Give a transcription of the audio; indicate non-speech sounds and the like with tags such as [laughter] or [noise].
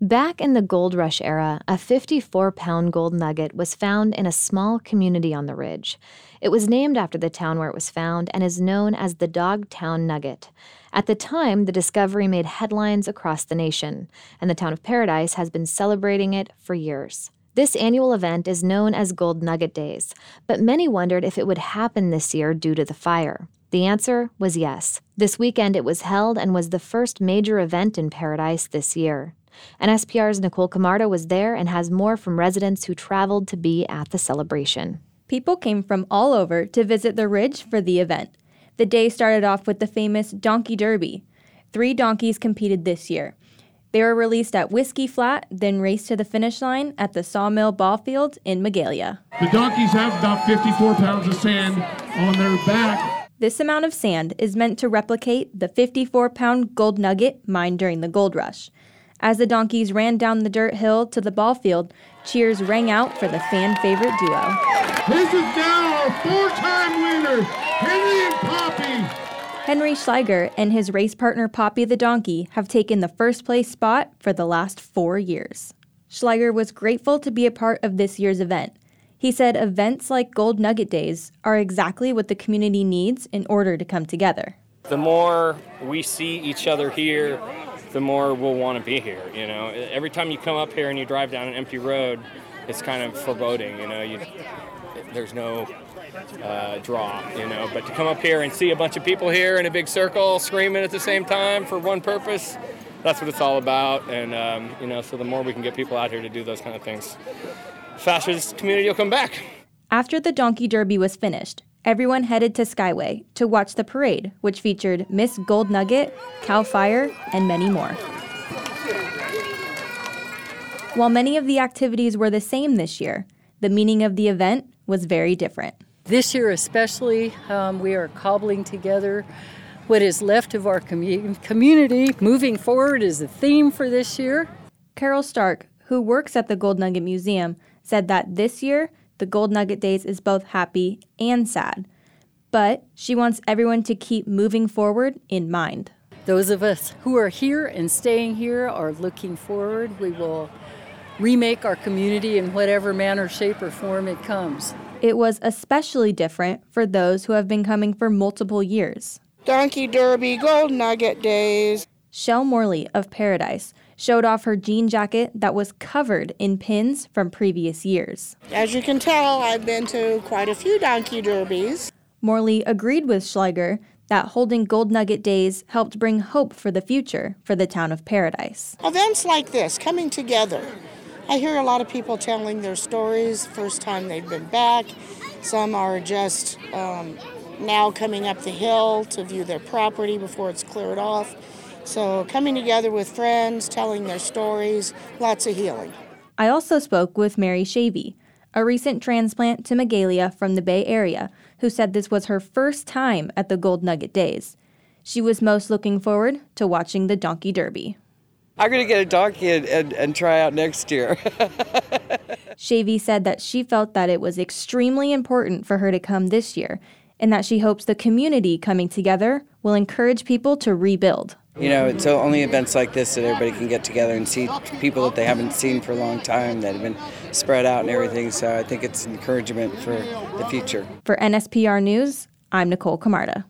Back in the gold rush era, a 54 pound gold nugget was found in a small community on the ridge. It was named after the town where it was found and is known as the Dogtown Nugget. At the time, the discovery made headlines across the nation, and the town of Paradise has been celebrating it for years. This annual event is known as Gold Nugget Days, but many wondered if it would happen this year due to the fire. The answer was yes. This weekend it was held and was the first major event in Paradise this year. NSPR's Nicole Camarda was there and has more from residents who traveled to be at the celebration. People came from all over to visit the Ridge for the event. The day started off with the famous Donkey Derby. Three donkeys competed this year. They were released at Whiskey Flat, then raced to the finish line at the Sawmill Ball Field in Magalia. The donkeys have about 54 pounds of sand on their back. This amount of sand is meant to replicate the 54 pound gold nugget mined during the gold rush. As the donkeys ran down the dirt hill to the ball field, cheers rang out for the fan favorite duo. This is now our four time winner, Henry and Poppy. Henry Schleiger and his race partner Poppy the donkey have taken the first place spot for the last four years. Schleiger was grateful to be a part of this year's event. He said events like Gold Nugget Days are exactly what the community needs in order to come together. The more we see each other here, the more we'll want to be here. You know, every time you come up here and you drive down an empty road, it's kind of foreboding. You know, you, there's no uh, draw. You know, but to come up here and see a bunch of people here in a big circle screaming at the same time for one purpose, that's what it's all about. And um, you know, so the more we can get people out here to do those kind of things, faster this community will come back. After the Donkey Derby was finished, everyone headed to Skyway to watch the parade, which featured Miss Gold Nugget, Cal Fire, and many more. While many of the activities were the same this year, the meaning of the event was very different. This year, especially, um, we are cobbling together what is left of our commu- community. Moving forward is the theme for this year. Carol Stark, who works at the Gold Nugget Museum, said that this year the Gold Nugget Days is both happy and sad. But she wants everyone to keep moving forward in mind. Those of us who are here and staying here are looking forward. We will remake our community in whatever manner, shape, or form it comes. It was especially different for those who have been coming for multiple years. Donkey Derby, Gold Nugget Days. Shell Morley of Paradise showed off her jean jacket that was covered in pins from previous years. As you can tell, I've been to quite a few donkey derbies. Morley agreed with Schleiger that holding Gold Nugget Days helped bring hope for the future for the town of Paradise. Events like this coming together. I hear a lot of people telling their stories, first time they've been back. Some are just um, now coming up the hill to view their property before it's cleared off. So, coming together with friends, telling their stories, lots of healing. I also spoke with Mary Shavy, a recent transplant to Magalia from the Bay Area, who said this was her first time at the Gold Nugget Days. She was most looking forward to watching the Donkey Derby. I'm going to get a donkey and, and, and try out next year. [laughs] Shavy said that she felt that it was extremely important for her to come this year and that she hopes the community coming together will encourage people to rebuild. You know, it's only events like this that everybody can get together and see people that they haven't seen for a long time that have been spread out and everything. So I think it's encouragement for the future. For NSPR News, I'm Nicole Camarda.